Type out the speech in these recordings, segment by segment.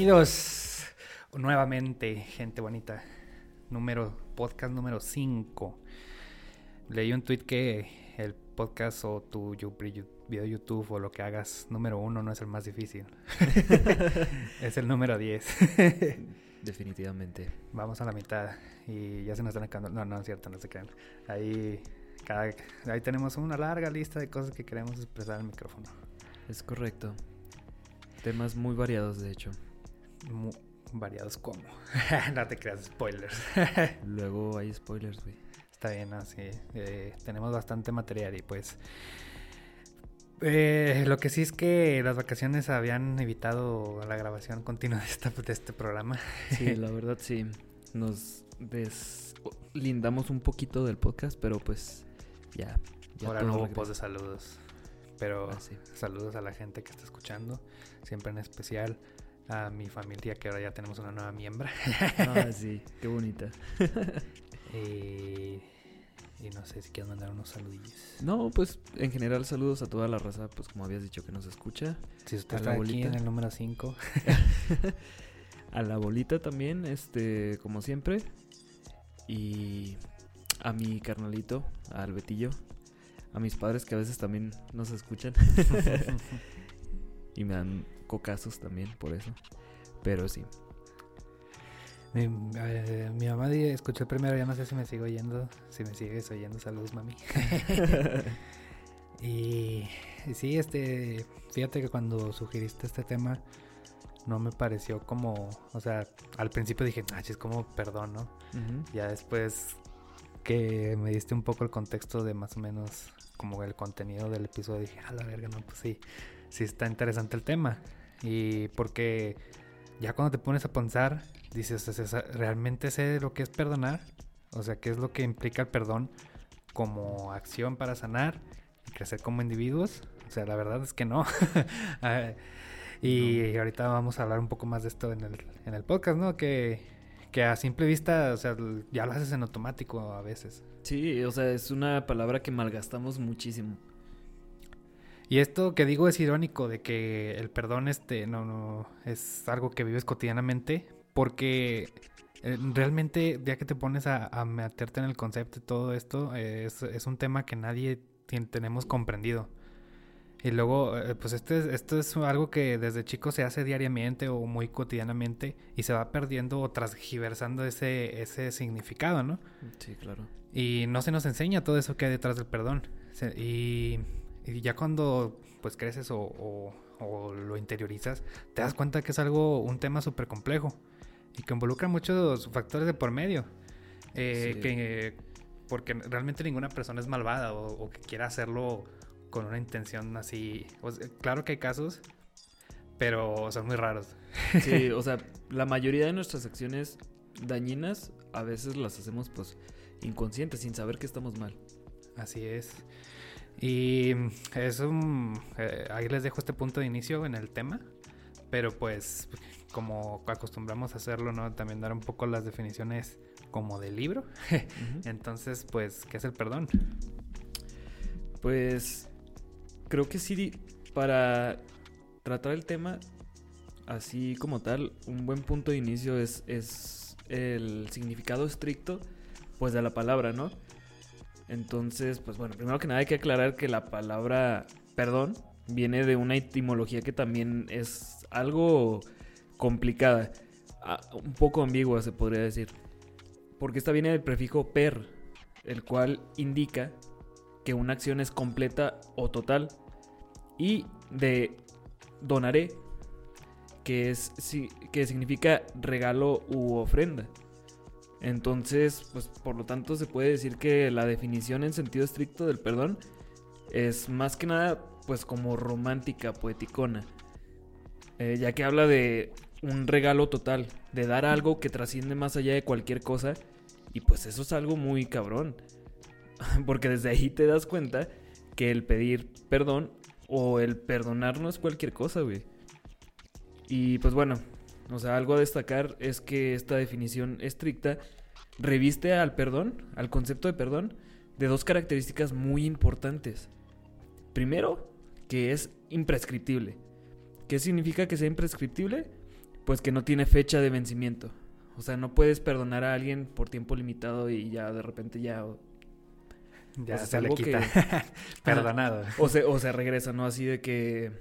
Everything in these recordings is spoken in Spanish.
Bienvenidos nuevamente, gente bonita. Número, podcast número 5. Leí un tweet que el podcast o tu video YouTube o lo que hagas número uno no es el más difícil. es el número 10. Definitivamente. Vamos a la mitad y ya se nos están acabando. No, no es cierto, no se crean. Ahí, cada, ahí tenemos una larga lista de cosas que queremos expresar el micrófono. Es correcto. Temas muy variados, de hecho. Muy variados como. no te creas, spoilers. Luego hay spoilers, güey. Está bien, así. Eh, tenemos bastante material y pues. Eh, lo que sí es que las vacaciones habían evitado la grabación continua de, esta, de este programa. Sí, la verdad sí. Nos deslindamos un poquito del podcast, pero pues ya. Ahora no hubo post de saludos. Pero ah, saludos a la gente que está escuchando, siempre en especial a mi familia que ahora ya tenemos una nueva miembro. Ah, sí, qué bonita. y, no sé si quieres mandar unos saludillos. No, pues en general saludos a toda la raza, pues como habías dicho que nos escucha. Si usted está aquí en el número 5. a la bolita también, este, como siempre. Y a mi carnalito, al Betillo, a mis padres que a veces también nos escuchan. y me dan cocazos también por eso. Pero sí. Mi, eh, mi mamá escuchó el primero, ya no sé si me sigo oyendo. Si me sigues oyendo, saludos, mami. y, sí, este, fíjate que cuando sugeriste este tema, no me pareció como, o sea, al principio dije, ah, es como perdón, ¿no? Ya después que me diste un poco el contexto de más o menos como el contenido del episodio, dije, a la verga, no, pues sí, sí está interesante el tema. Y porque ya cuando te pones a pensar, dices, ¿realmente sé lo que es perdonar? O sea, ¿qué es lo que implica el perdón como acción para sanar y crecer como individuos? O sea, la verdad es que no. Ah, y ahorita vamos a hablar un poco más de esto en el, en el podcast, ¿no? Que que a simple vista, o sea, ya lo haces en automático a veces. Sí, o sea, es una palabra que malgastamos muchísimo. Y esto que digo es irónico de que el perdón este no no es algo que vives cotidianamente porque eh, realmente ya que te pones a, meterte en el concepto y todo esto es, es un tema que nadie tenemos comprendido. Y luego, eh, pues este, esto es algo que desde chico se hace diariamente o muy cotidianamente y se va perdiendo o transgiversando ese, ese significado, ¿no? Sí, claro. Y no se nos enseña todo eso que hay detrás del perdón. y, ya cuando pues creces o, lo interiorizas, te das cuenta que es algo, un tema súper complejo y que involucra muchos factores de por medio. Eh, que, porque realmente ninguna persona es malvada o, o que quiera hacerlo con una intención así. claro que hay casos, pero son muy raros. Sí, o sea, la mayoría de nuestras acciones dañinas a veces las hacemos pues inconscientes, sin saber que estamos mal. Así es. Y es un... Eh, ahí les dejo este punto de inicio en el tema, pero pues como acostumbramos a hacerlo, ¿no? También dar un poco las definiciones como del libro. Entonces, pues, ¿qué es el perdón? Pues creo que sí, para tratar el tema así como tal, un buen punto de inicio es, es el significado estricto pues de la palabra, ¿no? Entonces, pues bueno, primero que nada hay que aclarar que la palabra perdón viene de una etimología que también es algo complicada, un poco ambigua se podría decir, porque esta viene del prefijo per, el cual indica que una acción es completa o total. Y de donaré, que, es, que significa regalo u ofrenda. Entonces, pues por lo tanto se puede decir que la definición en sentido estricto del perdón es más que nada pues como romántica, poeticona. Eh, ya que habla de un regalo total, de dar algo que trasciende más allá de cualquier cosa. Y pues eso es algo muy cabrón. Porque desde ahí te das cuenta que el pedir perdón o el perdonar no es cualquier cosa, güey. Y pues bueno, o sea, algo a destacar es que esta definición estricta reviste al perdón, al concepto de perdón, de dos características muy importantes. Primero, que es imprescriptible. ¿Qué significa que sea imprescriptible? pues que no tiene fecha de vencimiento. O sea, no puedes perdonar a alguien por tiempo limitado y ya de repente ya... Ya se le quita. Perdonado. O se, o se regresa, ¿no? Así de que...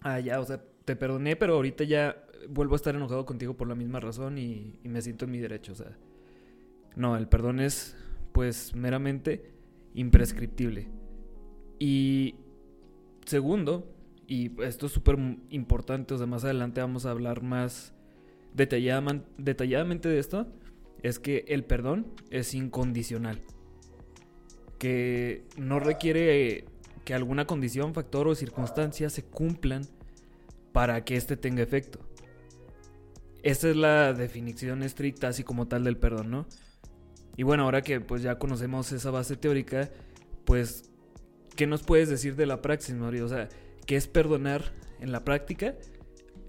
Ah, ya, o sea, te perdoné, pero ahorita ya vuelvo a estar enojado contigo por la misma razón y, me siento en mi derecho. O sea, no, el perdón es pues meramente imprescriptible. Y segundo, y esto es súper importante, o sea, más adelante vamos a hablar más detalladamente de esto, es que el perdón es incondicional. Que no requiere que alguna condición, factor o circunstancia se cumplan para que éste tenga efecto. Esa es la definición estricta, así como tal, del perdón, ¿no? Y bueno, ahora que pues ya conocemos esa base teórica, pues, ¿qué nos puedes decir de la praxis, Mario? O sea, ¿qué es perdonar en la práctica?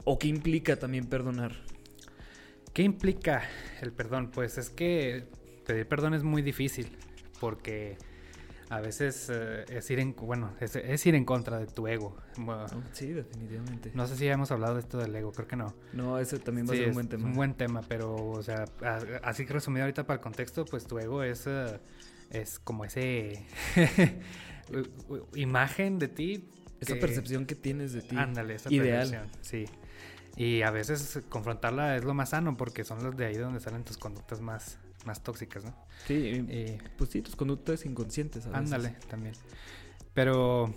¿O qué implica también perdonar? ¿Qué implica el perdón? Pues es que pedir perdón es muy difícil, porque a veces eh, es ir en bueno es, ir en contra de tu ego. Oh, sí definitivamente. no sé si ya hemos hablado de esto del ego creo que no. No ese también va a ser un buen tema. un buen tema pero o sea así que resumido ahorita para el contexto pues tu ego es eh, es como ese imagen de ti esa percepción que tienes de ti ándale esa ideal. percepción, sí. Y a veces confrontarla es lo más sano porque son los de ahí donde salen tus conductas más más tóxicas, ¿no? Sí, eh, pues sí, tus conductas inconscientes. ándale, también. Pero,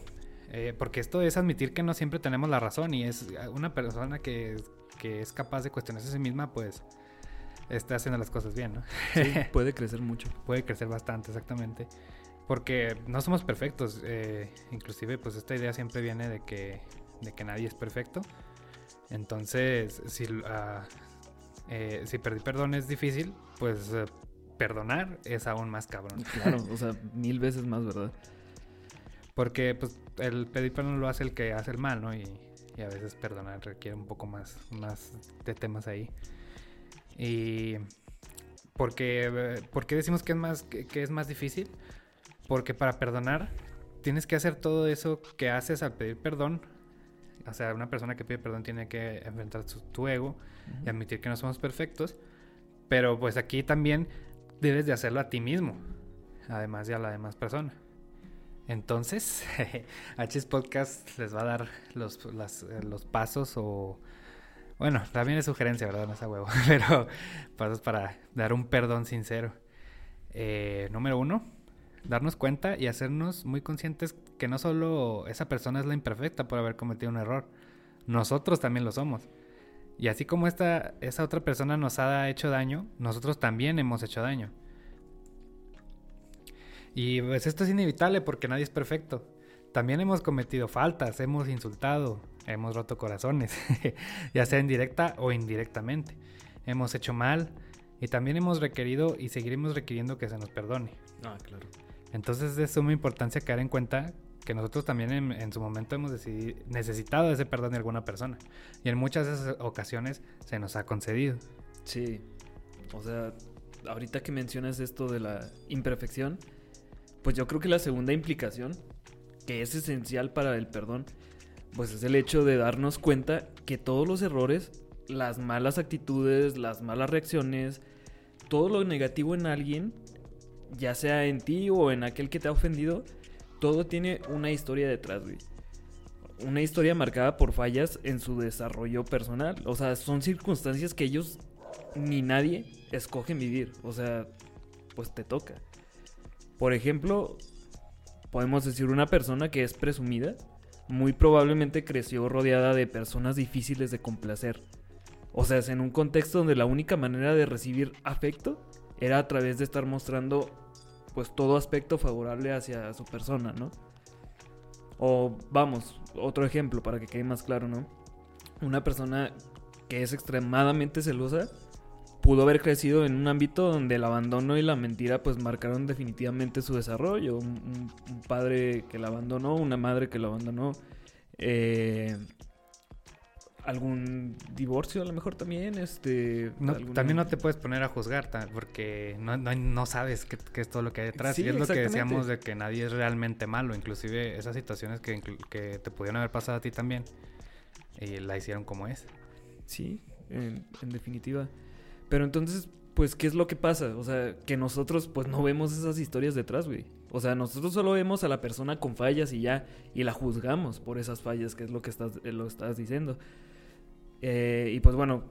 eh, porque esto es admitir que no siempre tenemos la razón y es una persona que, que es capaz de cuestionarse a sí misma, pues está haciendo las cosas bien, ¿no? Sí, puede crecer mucho. puede crecer bastante, exactamente. Porque no somos perfectos. Eh, inclusive, pues esta idea siempre viene de que, de que nadie es perfecto. Entonces, si, uh, eh, si pedir perdón es difícil, pues eh, perdonar es aún más cabrón. Claro, o sea, mil veces más, ¿verdad? Porque pues el pedir perdón lo hace el que hace el mal, ¿no? Y, a veces perdonar requiere un poco más, más de temas ahí. Y porque, ¿por qué decimos que es más, que es más difícil? Porque para perdonar tienes que hacer todo eso que haces al pedir perdón o sea, una persona que pide perdón tiene que enfrentar su, tu ego y admitir que no somos perfectos. Pero pues aquí también debes de hacerlo a ti mismo, además de a la demás persona. Entonces, H's Podcast les va a dar los, eh, los pasos o... Bueno, también es sugerencia, ¿verdad? No es a huevo. Pero pasos para dar un perdón sincero. Eh, número uno, darnos cuenta y hacernos muy conscientes que no solo esa persona es la imperfecta por haber cometido un error, nosotros también lo somos. Y así como esta, esa otra persona nos ha hecho daño, nosotros también hemos hecho daño. Y pues esto es inevitable porque nadie es perfecto. También hemos cometido faltas, hemos insultado, hemos roto corazones, ya sea en directa o indirectamente. Hemos hecho mal y también hemos requerido y seguiremos requiriendo que se nos perdone. Ah, claro. Entonces es de suma importancia caer en cuenta que nosotros también en, su momento hemos necesitado ese perdón de alguna persona. Y en muchas de esas ocasiones se nos ha concedido. Sí. O sea, ahorita que mencionas esto de la imperfección, pues yo creo que la segunda implicación, que es esencial para el perdón, pues es el hecho de darnos cuenta que todos los errores, las malas actitudes, las malas reacciones, todo lo negativo en alguien ya sea en ti o en aquel que te ha ofendido, todo tiene una historia detrás, güey. Una historia marcada por fallas en su desarrollo personal. O sea, son circunstancias que ellos ni nadie escogen vivir. O sea, pues te toca. Por ejemplo, podemos decir una persona que es presumida, muy probablemente creció rodeada de personas difíciles de complacer. O sea, es en un contexto donde la única manera de recibir afecto era a través de estar mostrando pues todo aspecto favorable hacia su persona, ¿no? O vamos, otro ejemplo para que quede más claro, ¿no? Una persona que es extremadamente celosa pudo haber crecido en un ámbito donde el abandono y la mentira pues marcaron definitivamente su desarrollo. Un, padre que la abandonó, una madre que lo abandonó, eh, algún divorcio a lo mejor también, este... También no te puedes poner a juzgar porque no, no, sabes qué, es todo lo que hay detrás. y es lo que decíamos de que nadie es realmente malo, inclusive esas situaciones que, que te pudieron haber pasado a ti también, y la hicieron como es. Sí, en, en definitiva. Pero entonces, pues, ¿qué es lo que pasa? O sea, que nosotros, pues, no vemos esas historias detrás, güey. O sea, nosotros solo vemos a la persona con fallas y ya, y la juzgamos por esas fallas, que es lo que estás, lo estás diciendo. Eh, y pues bueno,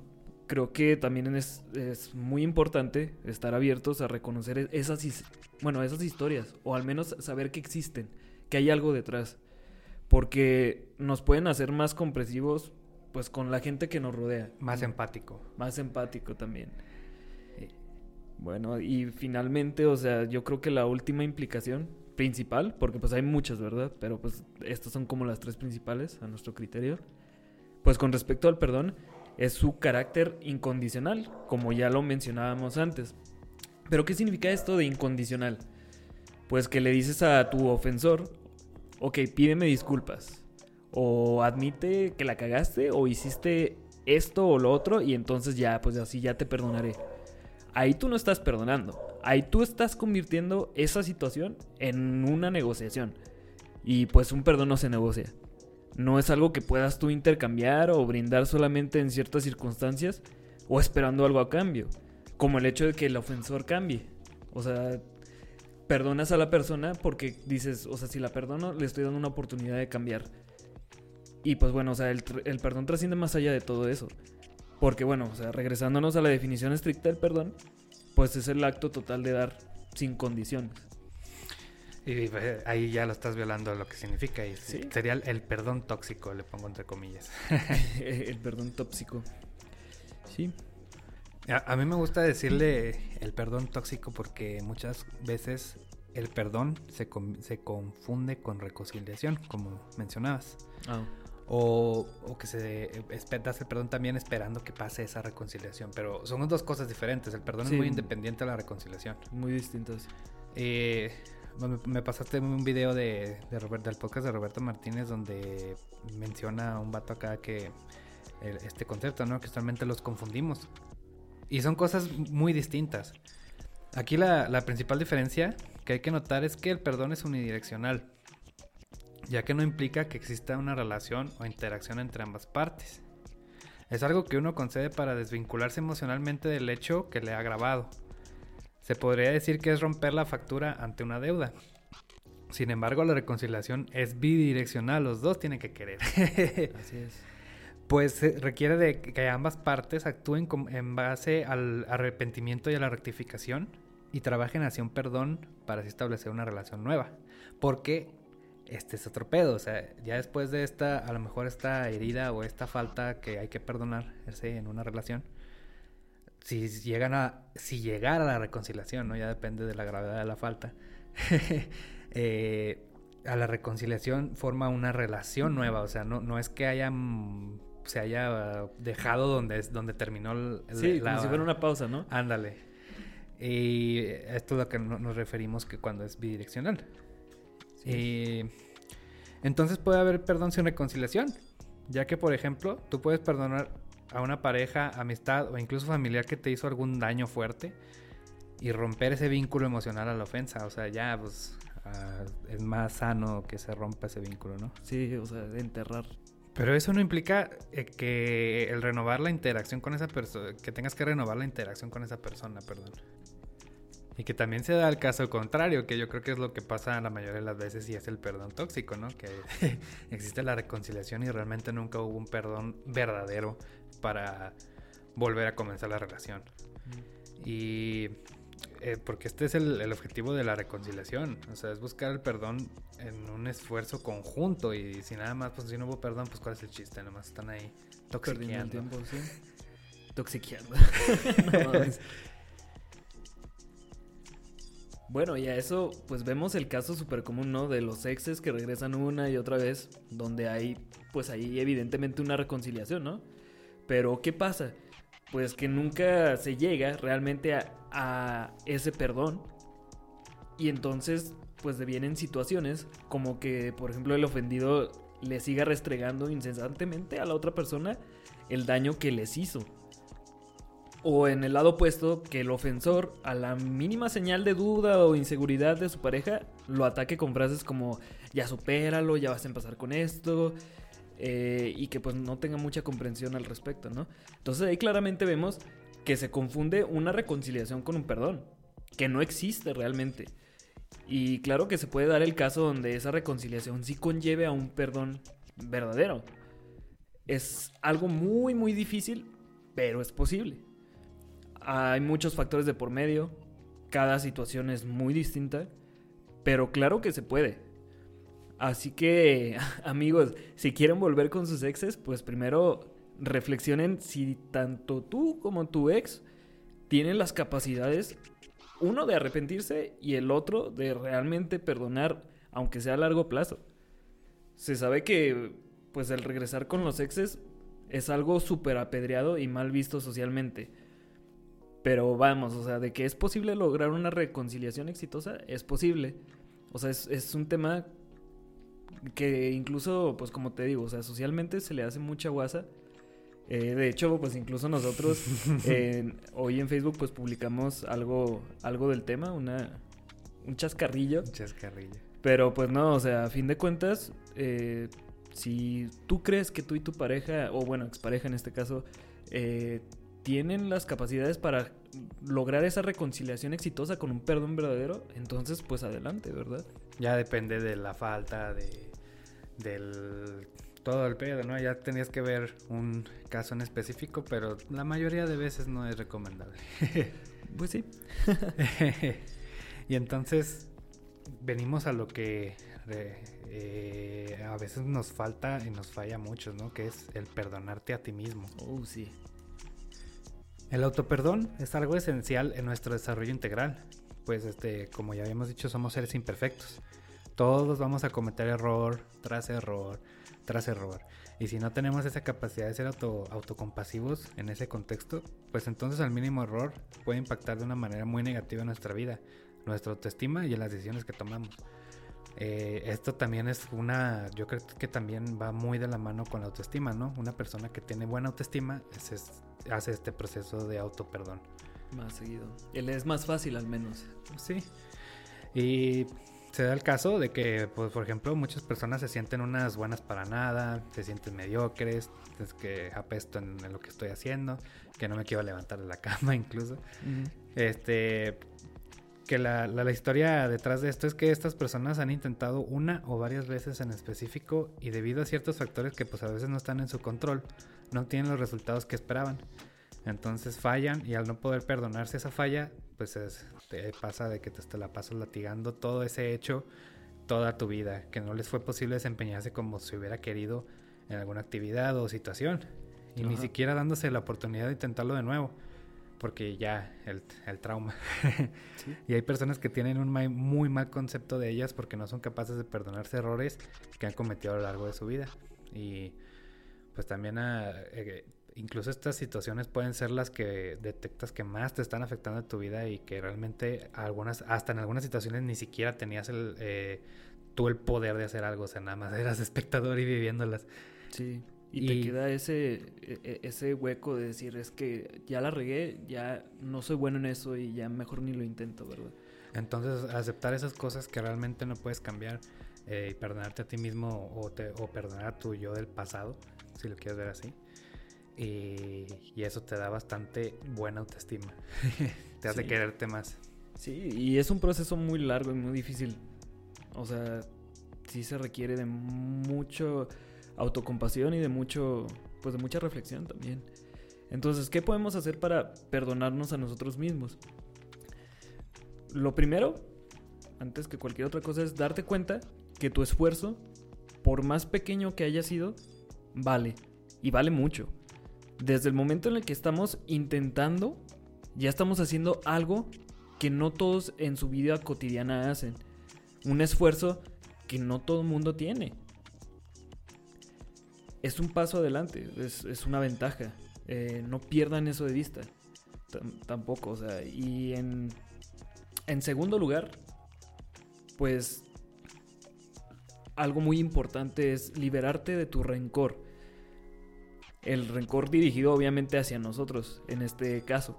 creo que también es, es, muy importante estar abiertos a reconocer e-, esas, bueno, esas historias, o al menos saber que existen, que hay algo detrás. Porque nos pueden hacer más compresivos, pues con la gente que nos rodea. Más empático. Más empático también. Bueno, y finalmente, o sea, yo creo que la última implicación principal, porque pues hay muchas, ¿verdad? Pero pues estas son como las tres principales a nuestro criterio. Pues con respecto al perdón, es su carácter incondicional, como ya lo mencionábamos antes. Pero ¿qué significa esto de incondicional? Pues que le dices a tu ofensor, ok, pídeme disculpas, o admite que la cagaste, o hiciste esto o lo otro, y entonces ya, pues así ya te perdonaré ahí tú no estás perdonando. Ahí tú estás convirtiendo esa situación en una negociación. Y pues un perdón no se negocia. No es algo que puedas tú intercambiar o brindar solamente en ciertas circunstancias o esperando algo a cambio. Como el hecho de que el ofensor cambie. O sea, perdonas a la persona porque dices, o sea, si la perdono, le estoy dando una oportunidad de cambiar. Y pues bueno, o sea, el, el perdón trasciende más allá de todo eso. Porque bueno, o sea, regresándonos a la definición estricta del perdón, pues es el acto total de dar sin condiciones. Y pues, ahí ya lo estás violando lo que significa. Y Sería el, perdón tóxico, le pongo entre comillas. el perdón tóxico. Sí. A, a, mí me gusta decirle el perdón tóxico porque muchas veces el perdón se, se confunde con reconciliación, como mencionabas. Ah. O, que se das el perdón también esperando que pase esa reconciliación. Pero son dos cosas diferentes. El perdón es muy independiente de la reconciliación. Muy distintos. Eh, me, pasaste un video de, del podcast de Roberto Martínez donde menciona un vato acá que este concepto, ¿no? Que usualmente los confundimos. Y son cosas muy distintas. Aquí la, principal diferencia que hay que notar es que el perdón es unidireccional ya que no implica que exista una relación o interacción entre ambas partes. Es algo que uno concede para desvincularse emocionalmente del hecho que le ha agravado. Se podría decir que es romper la factura ante una deuda. Sin embargo, la reconciliación es bidireccional, los dos tienen que querer. Así es. Pues requiere de que ambas partes actúen en base al arrepentimiento y a la rectificación y trabajen hacia un perdón para así establecer una relación nueva. Porque este es otro pedo. O sea, ya después de esta, a lo mejor esta herida o esta falta que hay que perdonar en una relación, si llegan a, si llegara a la reconciliación, ¿no? Ya depende de la gravedad de la falta. Eh, a la reconciliación forma una relación nueva. O sea, no, no es que haya se haya dejado donde, donde terminó el, sí, como si fuera una pausa, ¿no? Ándale. Y esto es lo que nos referimos que cuando es bidireccional. Eh, entonces puede haber perdón sin reconciliación, ya que por ejemplo tú puedes perdonar a una pareja, amistad o incluso familiar que te hizo algún daño fuerte y romper ese vínculo emocional a la ofensa. O sea, ya pues ah, es más sano que se rompa ese vínculo, ¿no? Sí, o sea, de enterrar. Pero eso no implica eh, que el renovar la interacción con esa persona, que tengas que renovar la interacción con esa persona, perdón. Y que también se da el caso contrario, que yo creo que es lo que pasa la mayoría de las veces y es el perdón tóxico, ¿no? Que existe la reconciliación y realmente nunca hubo un perdón verdadero para volver a comenzar la relación. Y eh, porque este es el, el, objetivo de la reconciliación, o sea, es buscar el perdón en un esfuerzo conjunto y si nada más, pues si no hubo perdón, pues cuál es el chiste, nada más están ahí toxiqueando. Tiempo, ¿sí? Toxiqueando. Bueno, y a eso pues vemos el caso súper común, ¿no? De los exes que regresan una y otra vez, donde hay pues ahí evidentemente una reconciliación, ¿no? Pero ¿qué pasa? Pues que nunca se llega realmente a, ese perdón. Y entonces pues devienen situaciones como que por ejemplo el ofendido le siga restregando incesantemente a la otra persona el daño que les hizo. O en el lado opuesto, que el ofensor, a la mínima señal de duda o inseguridad de su pareja, lo ataque con frases como, ya supéralo, ya vas a empezar con esto. Eh, y que pues no tenga mucha comprensión al respecto, ¿no? Entonces ahí claramente vemos que se confunde una reconciliación con un perdón, que no existe realmente. Y claro que se puede dar el caso donde esa reconciliación sí conlleve a un perdón verdadero. Es algo muy, muy difícil, pero es posible. Hay muchos factores de por medio, cada situación es muy distinta, pero claro que se puede. Así que, amigos, si quieren volver con sus exes, pues primero reflexionen si tanto tú como tu ex tienen las capacidades, uno de arrepentirse y el otro de realmente perdonar, aunque sea a largo plazo. Se sabe que, pues, el regresar con los exes es algo súper apedreado y mal visto socialmente. Pero vamos, o sea, de que es posible lograr una reconciliación exitosa, es posible. O sea, es, es un tema que incluso, pues como te digo, o sea, socialmente se le hace mucha guasa. Eh, de hecho, pues incluso nosotros hoy en Facebook pues publicamos algo, algo del tema, una, un chascarrillo. Un chascarrillo. Pero pues no, o sea, a fin de cuentas, eh, si tú crees que tú y tu pareja, o bueno, expareja en este caso, eh, tienen las capacidades para lograr esa reconciliación exitosa con un perdón verdadero, entonces pues adelante, ¿verdad? Ya depende de la falta de del todo el pedo, ¿no? Ya tenías que ver un caso en específico, pero la mayoría de veces no es recomendable. pues sí. y entonces venimos a lo que eh, a veces nos falta y nos falla mucho, ¿no? Que es el perdonarte a ti mismo. Oh, sí. El autoperdón es algo esencial en nuestro desarrollo integral, pues este, como ya habíamos dicho, somos seres imperfectos. Todos vamos a cometer error tras error tras error. Y si no tenemos esa capacidad de ser auto, autocompasivos en ese contexto, pues entonces el mínimo error puede impactar de una manera muy negativa en nuestra vida, nuestra autoestima y en las decisiones que tomamos. Eh, esto también es una, yo creo que también va muy de la mano con la autoestima, ¿no? Una persona que tiene buena autoestima hace este proceso de auto perdón. Más seguido. Él es más fácil al menos. Sí. Y se da el caso de que, pues, por ejemplo, muchas personas se sienten unas buenas para nada, se sienten mediocres, es que apesto en, lo que estoy haciendo, que no me quiero levantar de la cama incluso. Este, que la, la, historia detrás de esto es que estas personas han intentado una o varias veces en específico y debido a ciertos factores que pues a veces no están en su control, no tienen los resultados que esperaban. Entonces fallan y al no poder perdonarse esa falla, pues te pasa de que te, la pasas latigando todo ese hecho toda tu vida, que no les fue posible desempeñarse como se hubiera querido en alguna actividad o situación, y ni siquiera dándose la oportunidad de intentarlo de nuevo, porque ya el, trauma. y hay personas que tienen un muy mal concepto de ellas porque no son capaces de perdonarse errores que han cometido a lo largo de su vida. Y pues también a, ah, eh, incluso estas situaciones pueden ser las que detectas que más te están afectando en tu vida y que realmente algunas, hasta en algunas situaciones ni siquiera tenías el, eh, tú el poder de hacer algo, o sea, nada más eras espectador y viviéndolas. Sí. Y, te queda ese, e, e, ese hueco de decir, es que ya la regué, ya no soy bueno en eso y ya mejor ni lo intento, ¿verdad? Entonces, aceptar esas cosas que realmente no puedes cambiar eh, y perdonarte a ti mismo o, te, o perdonar a tu yo del pasado, si lo quieres ver así, y, eso te da bastante buena autoestima. te hace quererte más. Sí, y es un proceso muy largo y muy difícil. O sea, sí se requiere de mucho autocompasión y de mucho, pues de mucha reflexión también. Entonces, ¿qué podemos hacer para perdonarnos a nosotros mismos? Lo primero, antes que cualquier otra cosa, es darte cuenta que tu esfuerzo, por más pequeño que haya sido, vale. Y vale mucho desde el momento en el que estamos intentando, ya estamos haciendo algo que no todos en su vida cotidiana hacen. Un esfuerzo que no todo el mundo tiene. Es un paso adelante, es, una ventaja. Eh, no pierdan eso de vista. tampoco, o sea, y en, en segundo lugar, pues algo muy importante es liberarte de tu rencor el rencor dirigido obviamente hacia nosotros, en este caso.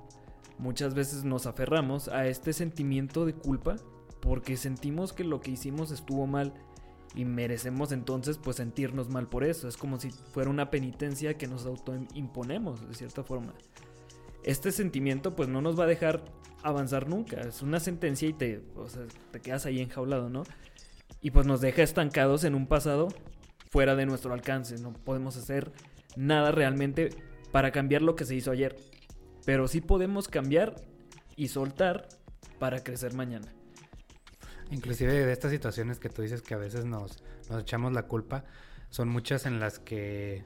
Muchas veces nos aferramos a este sentimiento de culpa porque sentimos que lo que hicimos estuvo mal y merecemos entonces pues sentirnos mal por eso. Es como si fuera una penitencia que nos autoimponemos de cierta forma. Este sentimiento pues no nos va a dejar avanzar nunca. Es una sentencia y te, te quedas ahí enjaulado, ¿no? Y pues nos deja estancados en un pasado fuera de nuestro alcance. No podemos hacer nada realmente para cambiar lo que se hizo ayer. Pero sí podemos cambiar y soltar para crecer mañana. Inclusive de estas situaciones que tú dices que a veces nos, nos echamos la culpa, son muchas en las que,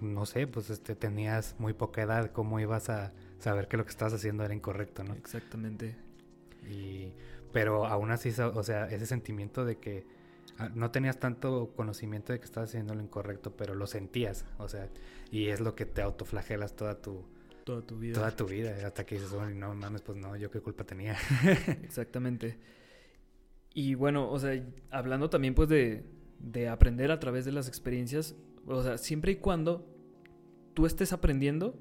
no sé, pues este, tenías muy poca edad, ¿cómo ibas a saber que lo que estabas haciendo era incorrecto, no? Exactamente. Y, pero aún así, o sea, ese sentimiento de que ah, no tenías tanto conocimiento de que estabas haciendo lo incorrecto, pero lo sentías, o sea, y es lo que te autoflagelas toda tu, toda tu vida. Toda tu vida, hasta que dices, no mames, pues no, yo qué culpa tenía. Exactamente. Y bueno, o sea, hablando también pues de, de aprender a través de las experiencias, o sea, siempre y cuando tú estés aprendiendo,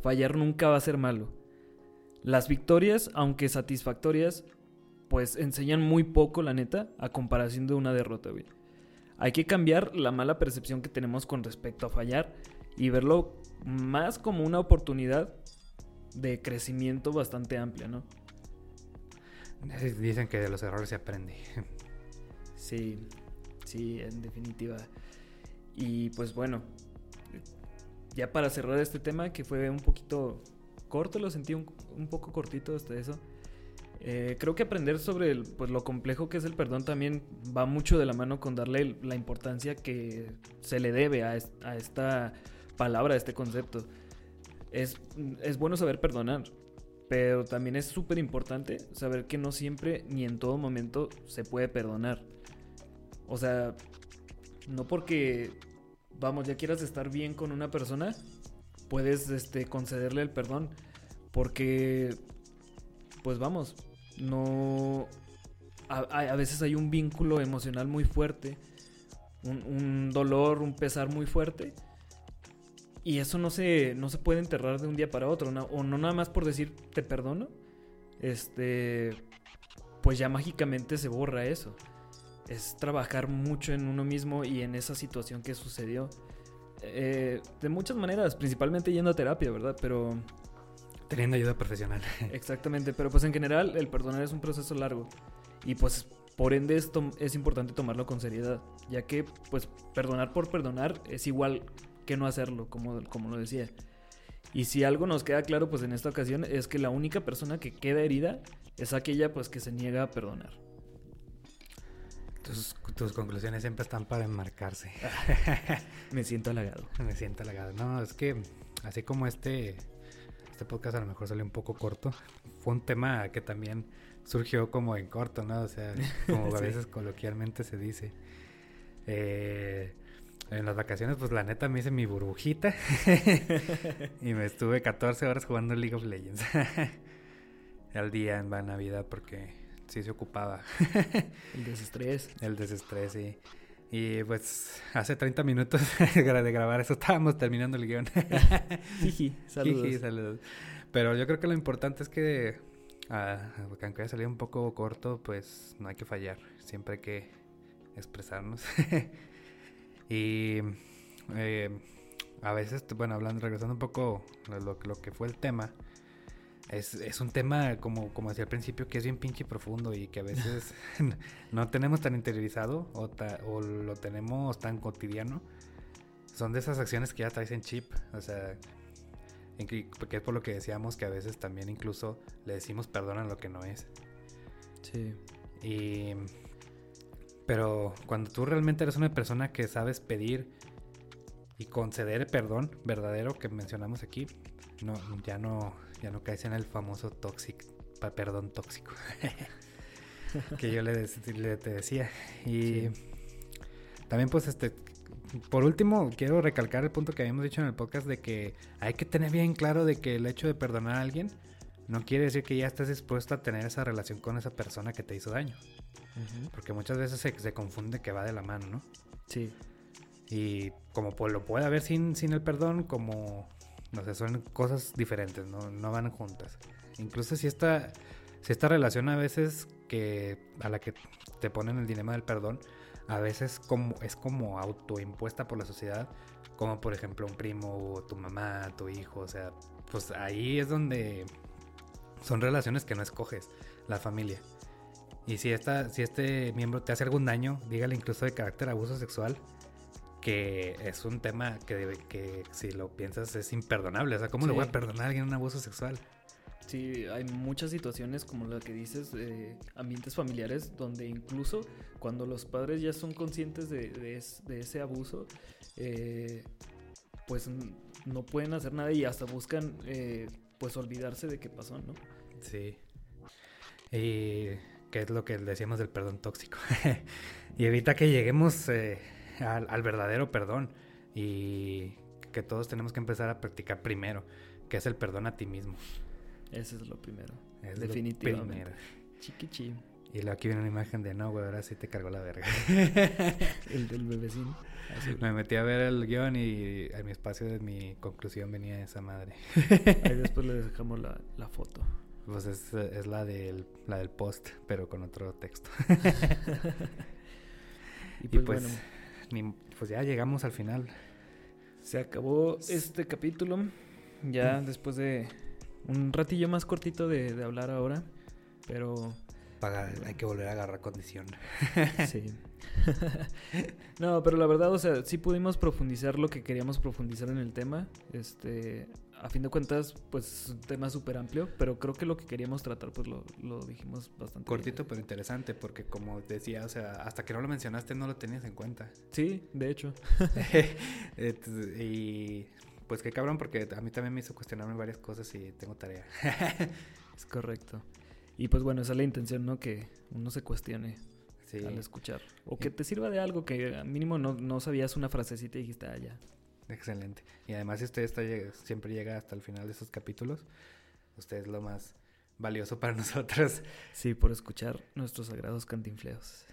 fallar nunca va a ser malo. Las victorias, aunque satisfactorias, pues enseñan muy poco, la neta, a comparación de una derrota, güey. Hay que cambiar la mala percepción que tenemos con respecto a fallar y verlo más como una oportunidad de crecimiento bastante amplia, ¿no? Dicen que de los errores se aprende. Sí, sí, en definitiva. Y pues bueno, ya para cerrar este tema, que fue un poquito corto, lo sentí un, poco cortito hasta eso. Eh, creo que aprender sobre pues, lo complejo que es el perdón también va mucho de la mano con darle la importancia que se le debe a, a esta palabra, a este concepto. Es, es bueno saber perdonar, pero también es súper importante saber que no siempre ni en todo momento se puede perdonar. O sea, no porque, vamos, ya quieras estar bien con una persona, puedes este, concederle el perdón. Porque, pues vamos, no... A, veces hay un vínculo emocional muy fuerte, un, un dolor, un pesar muy fuerte y eso no se, no se puede enterrar de un día para otro, o no nada más por decir te perdono, este, pues ya mágicamente se borra eso. Es trabajar mucho en uno mismo y en esa situación que sucedió. Eh, de muchas maneras, principalmente yendo a terapia, ¿verdad? Pero... Teniendo ayuda profesional. Exactamente, pero pues en general el perdonar es un proceso largo. Y pues por ende esto es importante tomarlo con seriedad, ya que pues perdonar por perdonar es igual que no hacerlo, como, como lo decía. Y si algo nos queda claro, pues en esta ocasión, es que la única persona que queda herida es aquella pues que se niega a perdonar. Tus, tus conclusiones siempre están para enmarcarse. Me siento halagado. Me siento halagado. No, es que así como este, este podcast a lo mejor salió un poco corto, fue un tema que también surgió como en corto, ¿no? O sea, como a veces coloquialmente se dice. Eh, en las vacaciones, pues la neta me hice mi burbujita y me estuve 14 horas jugando League of Legends al día en Navidad porque sí se ocupaba. El desestrés. El desestrés, sí. Y pues hace 30 minutos de grabar eso estábamos terminando el guion. Jiji, saludos. saludos. Pero yo creo que lo importante es que, ah, aunque haya salido un poco corto, pues no hay que fallar. Siempre hay que expresarnos. Y eh, a veces, bueno, hablando, regresando un poco a lo, que fue el tema, es, un tema, como, como decía al principio, que es bien pinche profundo y que a veces no tenemos tan interiorizado o, o lo tenemos tan cotidiano. Son de esas acciones que ya traes en chip, o sea, porque es por lo que decíamos que a veces también incluso le decimos perdón a lo que no es. Sí. Y pero cuando tú realmente eres una persona que sabes pedir y conceder el perdón verdadero que mencionamos aquí, no, ya no, ya no caes en el famoso tóxico, perdón tóxico. que yo le, te decía. Y también pues este por último, quiero recalcar el punto que habíamos dicho en el podcast de que hay que tener bien claro de que el hecho de perdonar a alguien no quiere decir que ya estés dispuesto a tener esa relación con esa persona que te hizo daño. Porque muchas veces se, confunde que va de la mano, ¿no? Sí. Y como pues, lo puede haber sin, sin el perdón, como, no sé, son cosas diferentes, ¿no? No van juntas. Incluso si esta, si esta relación a veces que a la que te ponen el dilema del perdón, a veces como, es como autoimpuesta por la sociedad, como por ejemplo un primo, o tu mamá, tu hijo, o sea, pues ahí es donde son relaciones que no escoges, la familia. Y si, esta, si este miembro te hace algún daño, dígale incluso de carácter abuso sexual, que es un tema que, que si lo piensas es imperdonable. O sea, ¿cómo le voy a perdonar a alguien un abuso sexual? Sí, hay muchas situaciones como la que dices, de ambientes familiares, donde incluso cuando los padres ya son conscientes de, ese abuso, eh, pues no pueden hacer nada y hasta buscan eh, pues olvidarse de qué pasó, ¿no? Sí. Y que es lo que decíamos del perdón tóxico. y evita que lleguemos eh, al, verdadero perdón y que todos tenemos que empezar a practicar primero, que es el perdón a ti mismo. Ese es lo primero. Definitivamente. Chiquichi. Y luego aquí viene una imagen de no, güey, ahora sí te cargó la verga. el del bebecín. Me metí a ver el guion y en mi espacio de mi conclusión venía esa madre. Ahí después le dejamos la, la foto. Pues es, es, la, del, la del post, pero con otro texto. y pues, pues, bueno. pues ya llegamos al final. Se acabó este capítulo. Ya mm. después de un ratillo más cortito de, de hablar ahora. Pero hay que volver a agarrar condición. Sí. no, pero la verdad, o sea, sí pudimos profundizar lo que queríamos profundizar en el tema. Este, a fin de cuentas, pues es un tema súper amplio, pero creo que lo que queríamos tratar, pues lo, lo dijimos bastante. Cortito, pero interesante, porque como decía, o sea, hasta que no lo mencionaste no lo tenías en cuenta. Sí, de hecho. y pues qué cabrón, porque a mí también me hizo cuestionarme varias cosas y tengo tarea. es correcto. Y pues bueno, esa es la intención, ¿no? Que uno se cuestione al escuchar. O que te sirva de algo que al mínimo no, no sabías una frasecita y dijiste, ah, ya. Excelente. Y además, si usted está, siempre llega hasta el final de esos capítulos, usted es lo más valioso para nosotros. Sí, por escuchar nuestros sagrados cantinfleos.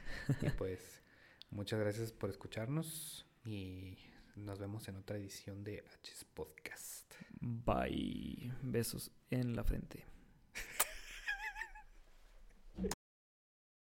Y pues, muchas gracias por escucharnos y nos vemos en otra edición de H's Podcast. Bye. Besos en la frente.